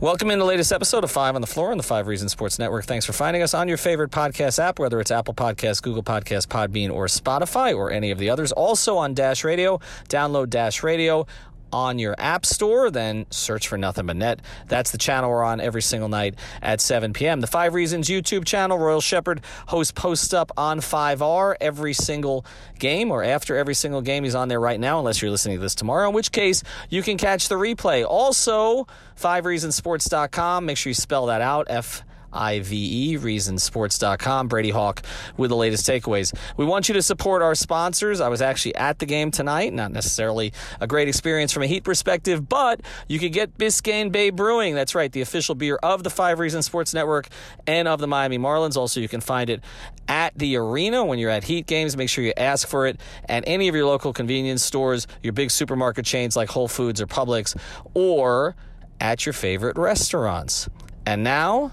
Welcome in the latest episode of Five on the Floor on the Five Reasons Sports Network. Thanks for finding us on your favorite podcast app, whether it's Apple Podcasts, Google Podcasts, Podbean, or Spotify, or any of the others. Also on Dash Radio. Download Dash Radio on your app store, then search for Nothing But Net. That's the channel we're on every single night at 7 p.m. The Five Reasons YouTube channel, Royal Shepherd hosts posts up on 5R every single game or after every single game. He's on there right now, unless you're listening to this tomorrow, in which case you can catch the replay. Also, fivereasonsports.com. Make sure you spell that out. F IVE, reasonsports.com. Brady Hawk with the latest takeaways. We want you to support our sponsors. I was actually at the game tonight, not necessarily a great experience from a heat perspective, but you can get Biscayne Bay Brewing. That's right, the official beer of the Five Reasons Sports Network and of the Miami Marlins. Also, you can find it at the arena when you're at Heat games. Make sure you ask for it at any of your local convenience stores, your big supermarket chains like Whole Foods or Publix, or at your favorite restaurants. And now,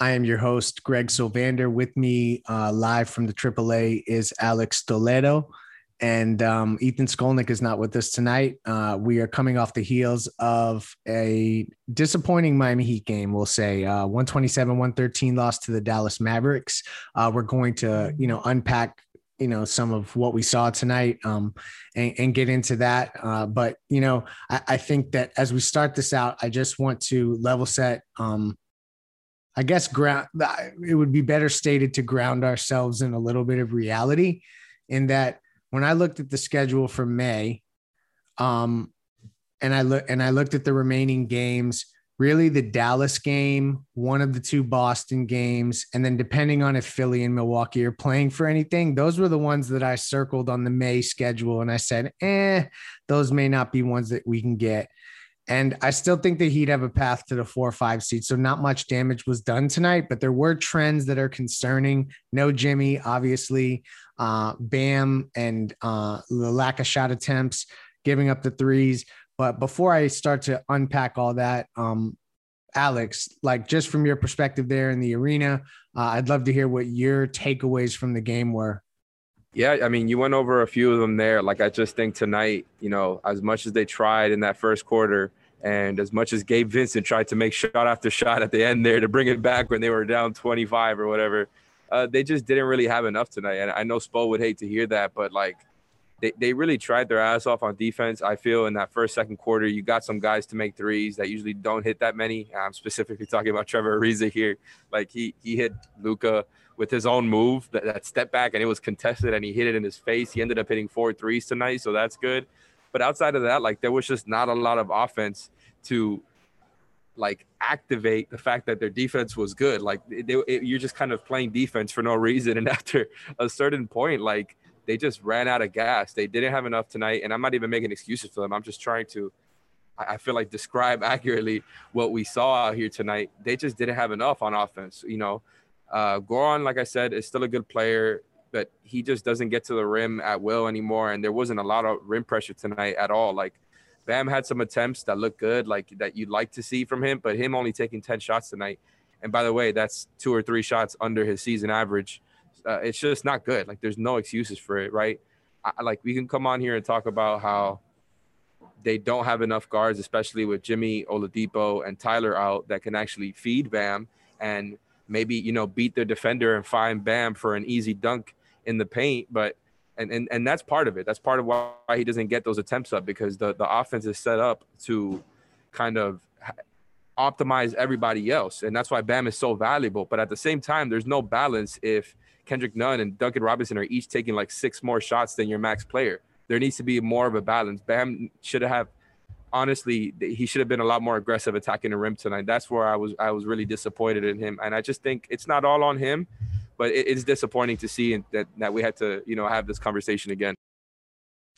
I am your host, Greg Sylvander. With me uh, live from the AAA is Alex Toledo. And um, Ethan Skolnick is not with us tonight. Uh, we are coming off the heels of a disappointing Miami Heat game, we'll say. Uh, 127 113 loss to the Dallas Mavericks. Uh, we're going to, you know, unpack you know some of what we saw tonight um, and, and get into that uh, but you know I, I think that as we start this out i just want to level set um, i guess ground it would be better stated to ground ourselves in a little bit of reality in that when i looked at the schedule for may um, and i look and i looked at the remaining games really the Dallas game, one of the two Boston games, and then depending on if Philly and Milwaukee are playing for anything, those were the ones that I circled on the May schedule. And I said, eh, those may not be ones that we can get. And I still think that he'd have a path to the four or five seed. So not much damage was done tonight, but there were trends that are concerning. No Jimmy, obviously, uh, Bam, and uh, the lack of shot attempts, giving up the threes. But before I start to unpack all that, um, Alex, like just from your perspective there in the arena, uh, I'd love to hear what your takeaways from the game were. Yeah, I mean, you went over a few of them there. Like, I just think tonight, you know, as much as they tried in that first quarter, and as much as Gabe Vincent tried to make shot after shot at the end there to bring it back when they were down 25 or whatever, uh, they just didn't really have enough tonight. And I know Spo would hate to hear that, but like, they, they really tried their ass off on defense. I feel in that first, second quarter, you got some guys to make threes that usually don't hit that many. I'm specifically talking about Trevor Ariza here. Like he he hit Luka with his own move, that, that step back, and it was contested, and he hit it in his face. He ended up hitting four threes tonight, so that's good. But outside of that, like there was just not a lot of offense to like activate the fact that their defense was good. Like they, it, you're just kind of playing defense for no reason, and after a certain point, like they just ran out of gas. They didn't have enough tonight, and I'm not even making excuses for them. I'm just trying to, I feel like, describe accurately what we saw out here tonight. They just didn't have enough on offense. You know, uh, Goran, like I said, is still a good player, but he just doesn't get to the rim at will anymore. And there wasn't a lot of rim pressure tonight at all. Like Bam had some attempts that look good, like that you'd like to see from him, but him only taking 10 shots tonight. And by the way, that's two or three shots under his season average uh, it's just not good. Like there's no excuses for it, right? I, like we can come on here and talk about how they don't have enough guards, especially with Jimmy Oladipo and Tyler out, that can actually feed Bam and maybe you know beat their defender and find Bam for an easy dunk in the paint. But and and and that's part of it. That's part of why he doesn't get those attempts up because the the offense is set up to kind of optimize everybody else, and that's why Bam is so valuable. But at the same time, there's no balance if Kendrick Nunn and Duncan Robinson are each taking like six more shots than your max player. There needs to be more of a balance. Bam should have honestly he should have been a lot more aggressive attacking the rim tonight. That's where I was I was really disappointed in him. And I just think it's not all on him, but it, it's disappointing to see that that we had to, you know, have this conversation again.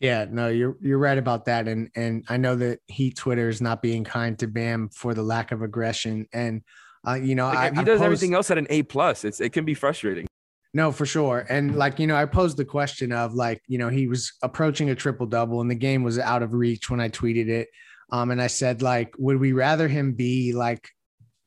Yeah, no, you're you're right about that, and and I know that Heat Twitter is not being kind to Bam for the lack of aggression, and uh, you know like, I, he I does post, everything else at an A plus. It's it can be frustrating. No, for sure. And like, you know, I posed the question of like, you know, he was approaching a triple double and the game was out of reach when I tweeted it. Um, and I said, like, would we rather him be like,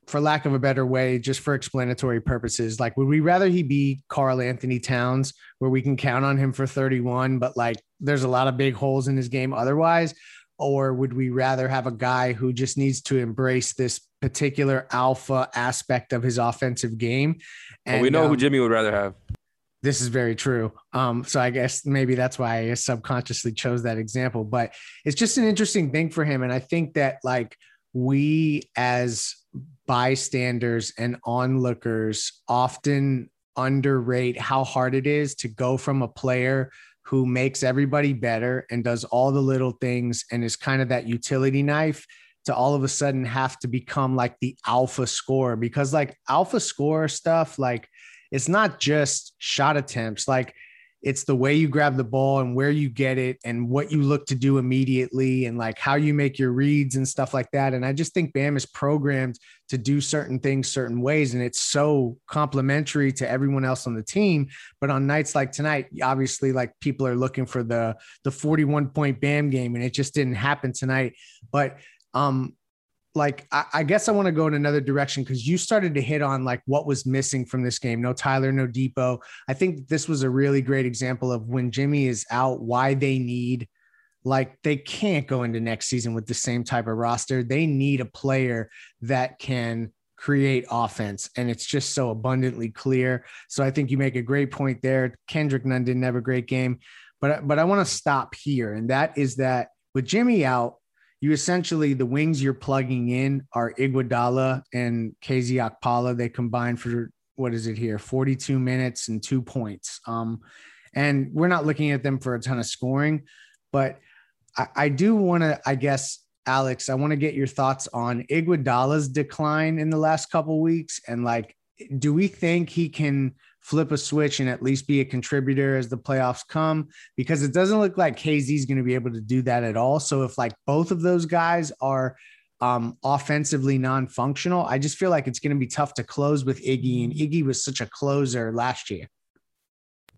for lack of a better way, just for explanatory purposes, like, would we rather he be Karl-Anthony Towns, where we can count on him for 31, but like there's a lot of big holes in his game otherwise? Or would we rather have a guy who just needs to embrace this particular alpha aspect of his offensive game? And And we know um, who Jimmy would rather have. this is very true. Um, so I guess maybe that's why I subconsciously chose that example. But it's just an interesting thing for him. And I think that like we as bystanders and onlookers often underrate how hard it is to go from a player who makes everybody better and does all the little things and is kind of that utility knife to all of a sudden have to become like the alpha scorer because like alpha scorer stuff like it's not just shot attempts. Like it's the way you grab the ball and where you get it and what you look to do immediately and like how you make your reads and stuff like that. And i just think bam is programmed to do certain things certain ways and it's so complementary to everyone else on the team. But on nights like tonight obviously like people are looking for the the 41 point bam game and it just didn't happen tonight. But um like I, I guess I want to go in another direction because you started to hit on like what was missing from this game. No Tyler, no Dipo. I think this was a really great example of when Jimmy is out, why they need like they can't go into next season with the same type of roster. They need a player that can create offense and it's just so abundantly clear. So I think you make a great point there. Kendrick Nunn didn't have a great game, but but I want to stop here and that is that with Jimmy out, you essentially the wings you're plugging in are Iguodala and KZ Okpala. They combine for what is it here? 42 minutes and two points. Um, and we're not looking at them for a ton of scoring, but I, I do want to, I guess, Alex, I want to get your thoughts on Iguodala's decline in the last couple weeks, and like, do we think he can flip a switch and at least be a contributor as the playoffs come because it doesn't look like KZ is going to be able to do that at all. So if like both of those guys are um, offensively non-functional, I just feel like it's going to be tough to close with Iggy, and Iggy was such a closer last year.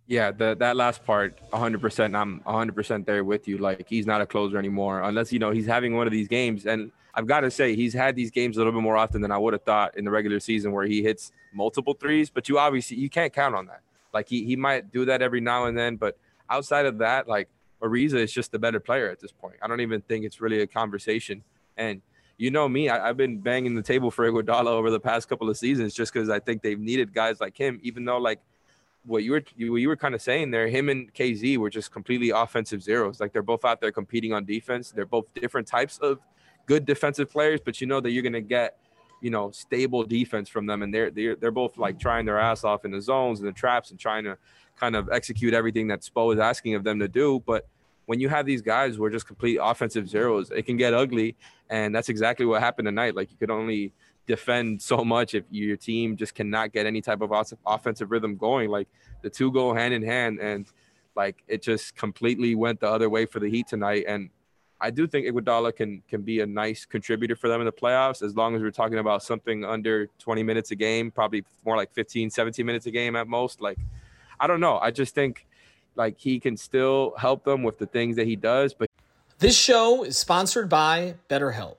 Yeah, the, that last part, 100%. I'm 100% there with you. Like, he's not a closer anymore, unless, you know, he's having one of these games. And I've got to say, he's had these games a little bit more often than I would have thought in the regular season where he hits multiple threes, but you obviously, you can't count on that. Like, he, he might do that every now and then, but outside of that, like, Ariza is just the better player at this point. I don't even think it's really a conversation. And you know me, I, have been banging the table for Iguodala over the past couple of seasons just because I think they've needed guys like him, even though, like, what you were what you were kind of saying there, him and KZ were just completely offensive zeros. Like they're both out there competing on defense. They're both different types of good defensive players, but you know that you're gonna get, you know, stable defense from them. And they're they're they're both like trying their ass off in the zones and the traps and trying to kind of execute everything that Spo is asking of them to do. But when you have these guys who are just complete offensive zeros, it can get ugly. And that's exactly what happened tonight. Like you could only defend so much if your team just cannot get any type of offensive rhythm going. Like the two go hand in hand, and like it just completely went the other way for the Heat tonight. And I do think Iguodala can can be a nice contributor for them in the playoffs as long as we're talking about something under 20 minutes a game, probably more like 15, 17 minutes a game at most. Like I don't know. I just think like he can still help them with the things that he does, but This show is sponsored by BetterHelp.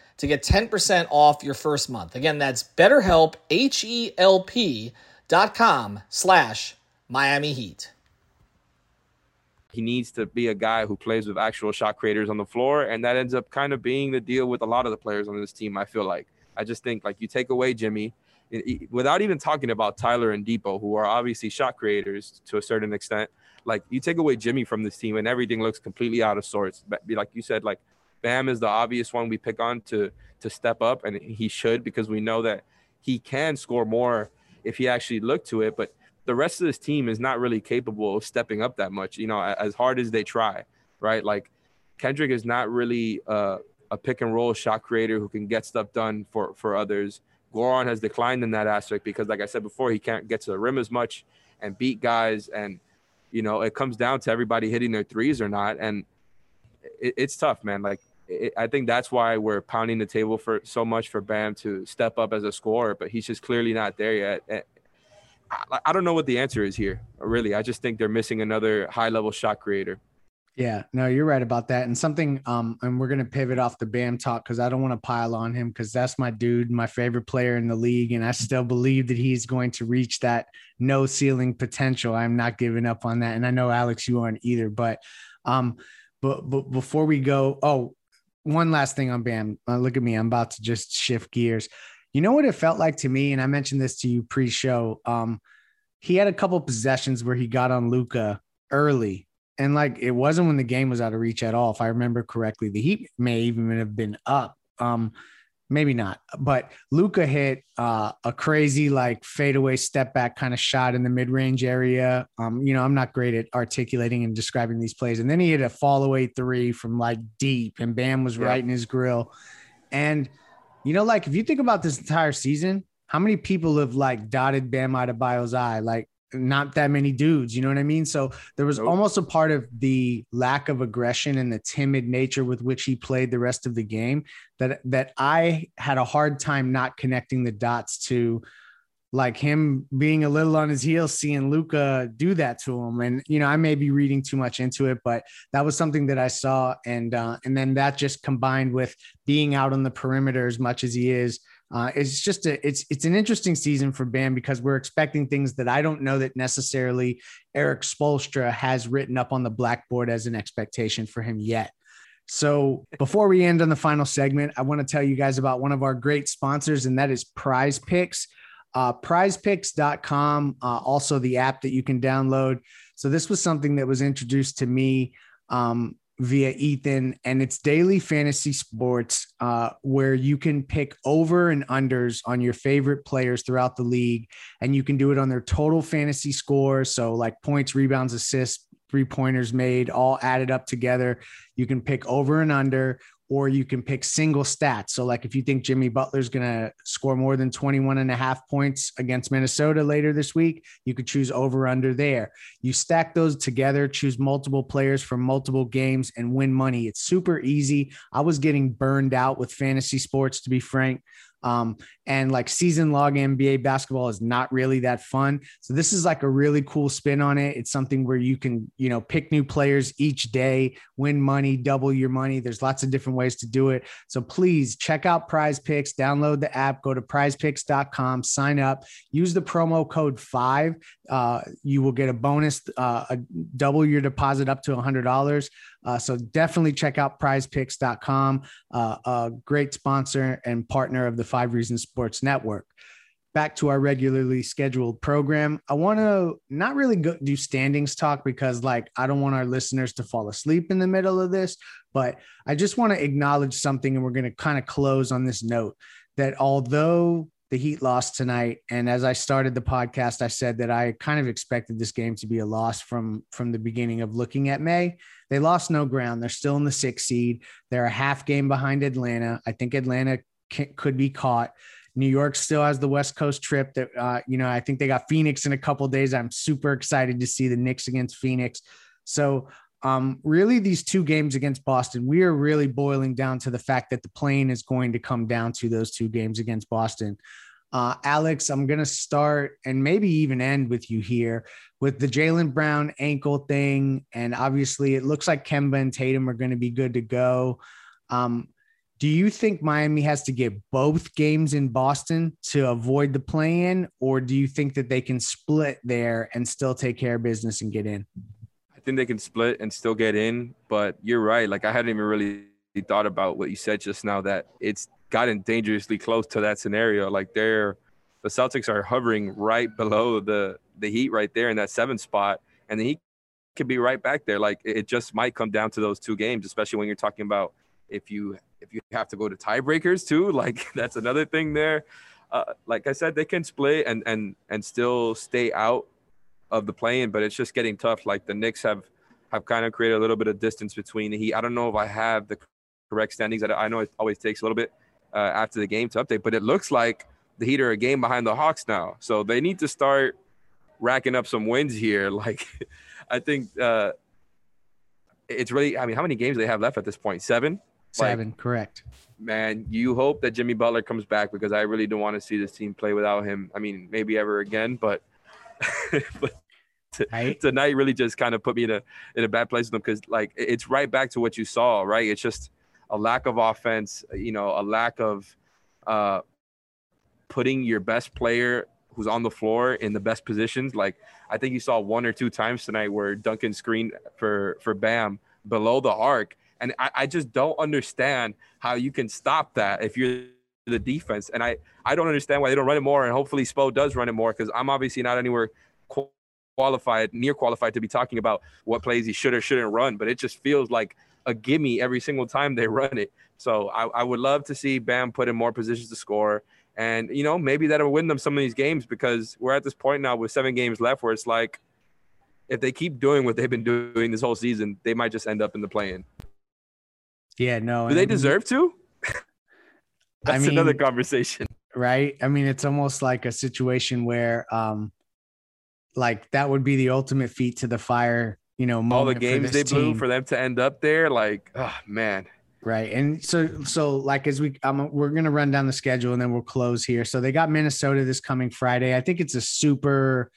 to get 10% off your first month. Again, that's betterhelp, H-E-L-P dot com slash Miami Heat. He needs to be a guy who plays with actual shot creators on the floor. And that ends up kind of being the deal with a lot of the players on this team, I feel like. I just think like you take away Jimmy without even talking about Tyler and Dipo, who are obviously shot creators to a certain extent. Like you take away Jimmy from this team and everything looks completely out of sorts. But like you said, like Bam is the obvious one we pick on to to step up, and he should because we know that he can score more if he actually looked to it. But the rest of this team is not really capable of stepping up that much. You know, as hard as they try, right? Like Kendrick is not really uh, a pick and roll shot creator who can get stuff done for for others. Goran has declined in that aspect because, like I said before, he can't get to the rim as much and beat guys. And, you know, it comes down to everybody hitting their threes or not. And it, it's tough, man. Like, it, I think that's why we're pounding the table for so much for Bam to step up as a scorer, but he's just clearly not there yet. I, I don't know what the answer is here, really. I just think they're missing another high level shot creator. Yeah, no, you're right about that. And something, um, and we're gonna pivot off the Bam talk because I don't want to pile on him because that's my dude, my favorite player in the league, and I still believe that he's going to reach that no ceiling potential. I'm not giving up on that, and I know Alex, you aren't either. But, um, but but before we go, oh, one last thing on Bam. Uh, look at me, I'm about to just shift gears. You know what it felt like to me, and I mentioned this to you pre-show. Um, he had a couple possessions where he got on Luka early and like it wasn't when the game was out of reach at all. If I remember correctly, the Heat may even have been up. Um, maybe not, but Luka hit uh, a crazy like fadeaway step back kind of shot in the mid range area. Um, you know, I'm not great at articulating and describing these plays. And then he hit a fall away three from like deep, and Bam was yeah. right in his grill. And you know, like if you think about this entire season, how many people have like dotted Bam Adebayo's eye? Like not that many dudes, you know what I mean? So there was nope. almost a part of the lack of aggression and the timid nature with which he played the rest of the game that that I had a hard time not connecting the dots to like him being a little on his heels, seeing Luka do that to him. And, you know, I may be reading too much into it, but that was something that I saw. And, uh, and then that just combined with being out on the perimeter as much as he is, uh, it's just a it's it's an interesting season for Bam because we're expecting things that I don't know that necessarily Erik Spoelstra has written up on the blackboard as an expectation for him yet. So before we end on the final segment, I want to tell you guys about one of our great sponsors, and that is PrizePicks. Uh, prizepicks.com, uh, also the app that you can download. So this was something that was introduced to me um, via Ethan, and it's daily fantasy sports uh, where you can pick over and unders on your favorite players throughout the league, and you can do it on their total fantasy score. So, like points, rebounds, assists, three pointers made, all added up together. You can pick over and under, or you can pick single stats. So, like if you think Jimmy Butler's going to score more than 21 and a half points against Minnesota later this week, you could choose over under there. You stack those together, choose multiple players for multiple games, and win money. It's super easy. I was getting burned out with fantasy sports, to be frank. Um, and like season log NBA basketball is not really that fun. So this is like a really cool spin on it. It's something where you can, you know, pick new players each day, win money, double your money. There's lots of different ways to do it. So please check out PrizePicks, download the app, go to prizepicks.com, sign up, use the promo code five. Uh, you will get a bonus, uh, a double your deposit up to a hundred dollars. Uh, so definitely check out prizepicks.com, uh, a great sponsor and partner of the Five Reasons Sports Network. Back to our regularly scheduled program. I want to not really go, do standings talk because, like, I don't want our listeners to fall asleep in the middle of this, but I just want to acknowledge something, and we're going to kind of close on this note that although the Heat lost tonight. And as I started the podcast, I said that I kind of expected this game to be a loss from from the beginning of looking at May. They lost no ground. They're still in the sixth seed. They're a half game behind Atlanta. I think Atlanta can, could be caught. New York still has the West Coast trip. That uh, you know, I think they got Phoenix in a couple days. I'm super excited to see the Knicks against Phoenix. So um, really, these two games against Boston, we are really boiling down to the fact that the plane is going to come down to those two games against Boston. Uh, Alex, I'm going to start and maybe even end with you here with the Jaylen Brown ankle thing. And obviously, it looks like Kemba and Tatum are going to be good to go. Um, Do you think Miami has to get both games in Boston to avoid the play in, or do you think that they can split there and still take care of business and get in? Think they can split and still get in, but you're right. Like I hadn't even really thought about what you said just now that it's gotten dangerously close to that scenario. Like they're the Celtics are hovering right below the the Heat right there in that seventh spot, and the Heat could be right back there. Like it just might come down to those two games, especially when you're talking about if you if you have to go to tiebreakers too. Like that's another thing there. Uh, like I said, they can split and and and still stay out of the play-in, but it's just getting tough. Like the Knicks have have kind of created a little bit of distance between the Heat. I don't know if I have the correct standings. I know it always takes a little bit uh, after the game to update, but it looks like the Heat are a game behind the Hawks now. So they need to start racking up some wins here. Like I think uh, it's really. I mean, how many games do they have left at this point? Seven. Seven, like, correct. Man, you hope that Jimmy Butler comes back because I really don't want to see this team play without him. I mean, maybe ever again, but, but right. tonight really just kind of put me in a in a bad place with them because like it's right back to what you saw, right? It's just a lack of offense, you know, a lack of uh, putting your best player who's on the floor in the best positions. Like I think you saw one or two times tonight where Duncan screened for for Bam below the arc, and I, I just don't understand how you can stop that if you're the defense. And I I don't understand why they don't run it more. And hopefully Spo does run it more because I'm obviously not anywhere qualified, near qualified to be talking about what plays he should or shouldn't run. But it just feels like a gimme every single time they run it. So I, I would love to see Bam put in more positions to score. And, you know, maybe that'll win them some of these games because we're at this point now with seven games left where it's like, if they keep doing what they've been doing this whole season, they might just end up in the play-in. Yeah, no. Do they deserve to? That's I mean, another conversation. Right. I mean, it's almost like a situation where um like that would be the ultimate feat to the fire, you know, all the games they blew for them to end up there. Like, oh man. Right. And so, so like as we, um, we're going to run down the schedule and then we'll close here. So they got Minnesota this coming Friday. I think it's a super,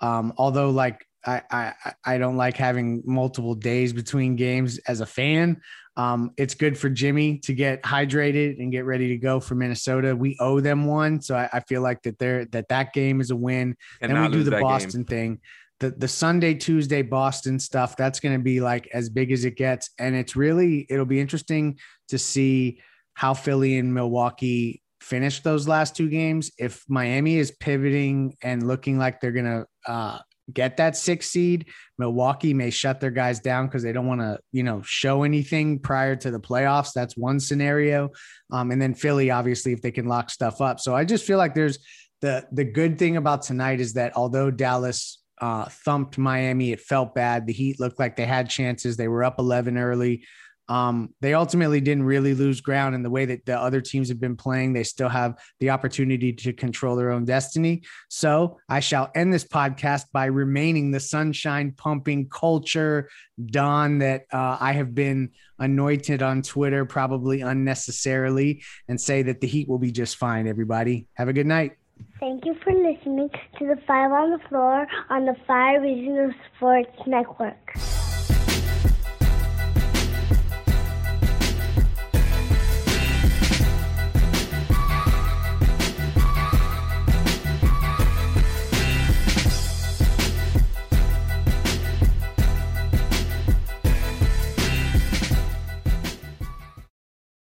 um, although like I, I, I don't like having multiple days between games as a fan. Um, it's good for Jimmy to get hydrated and get ready to go for Minnesota. We owe them one. So I, I feel like that they're, that that game is a win. And then we do the Boston game. thing the the Sunday Tuesday Boston stuff that's going to be like as big as it gets and it's really it'll be interesting to see how Philly and Milwaukee finish those last two games if Miami is pivoting and looking like they're going to uh, get that six seed Milwaukee may shut their guys down because they don't want to you know show anything prior to the playoffs that's one scenario um, and then Philly obviously if they can lock stuff up so I just feel like there's the the good thing about tonight is that although Dallas uh, thumped Miami. It felt bad. The Heat looked like they had chances. They were up 11 early. Um, they ultimately didn't really lose ground in the way that the other teams have been playing. They still have the opportunity to control their own destiny. So I shall end this podcast by remaining the sunshine pumping culture Don that uh, I have been anointed on Twitter, probably unnecessarily, and say that the Heat will be just fine. Everybody, have a good night. Thank you for listening to the Five on the Floor on the Five Regional Sports Network.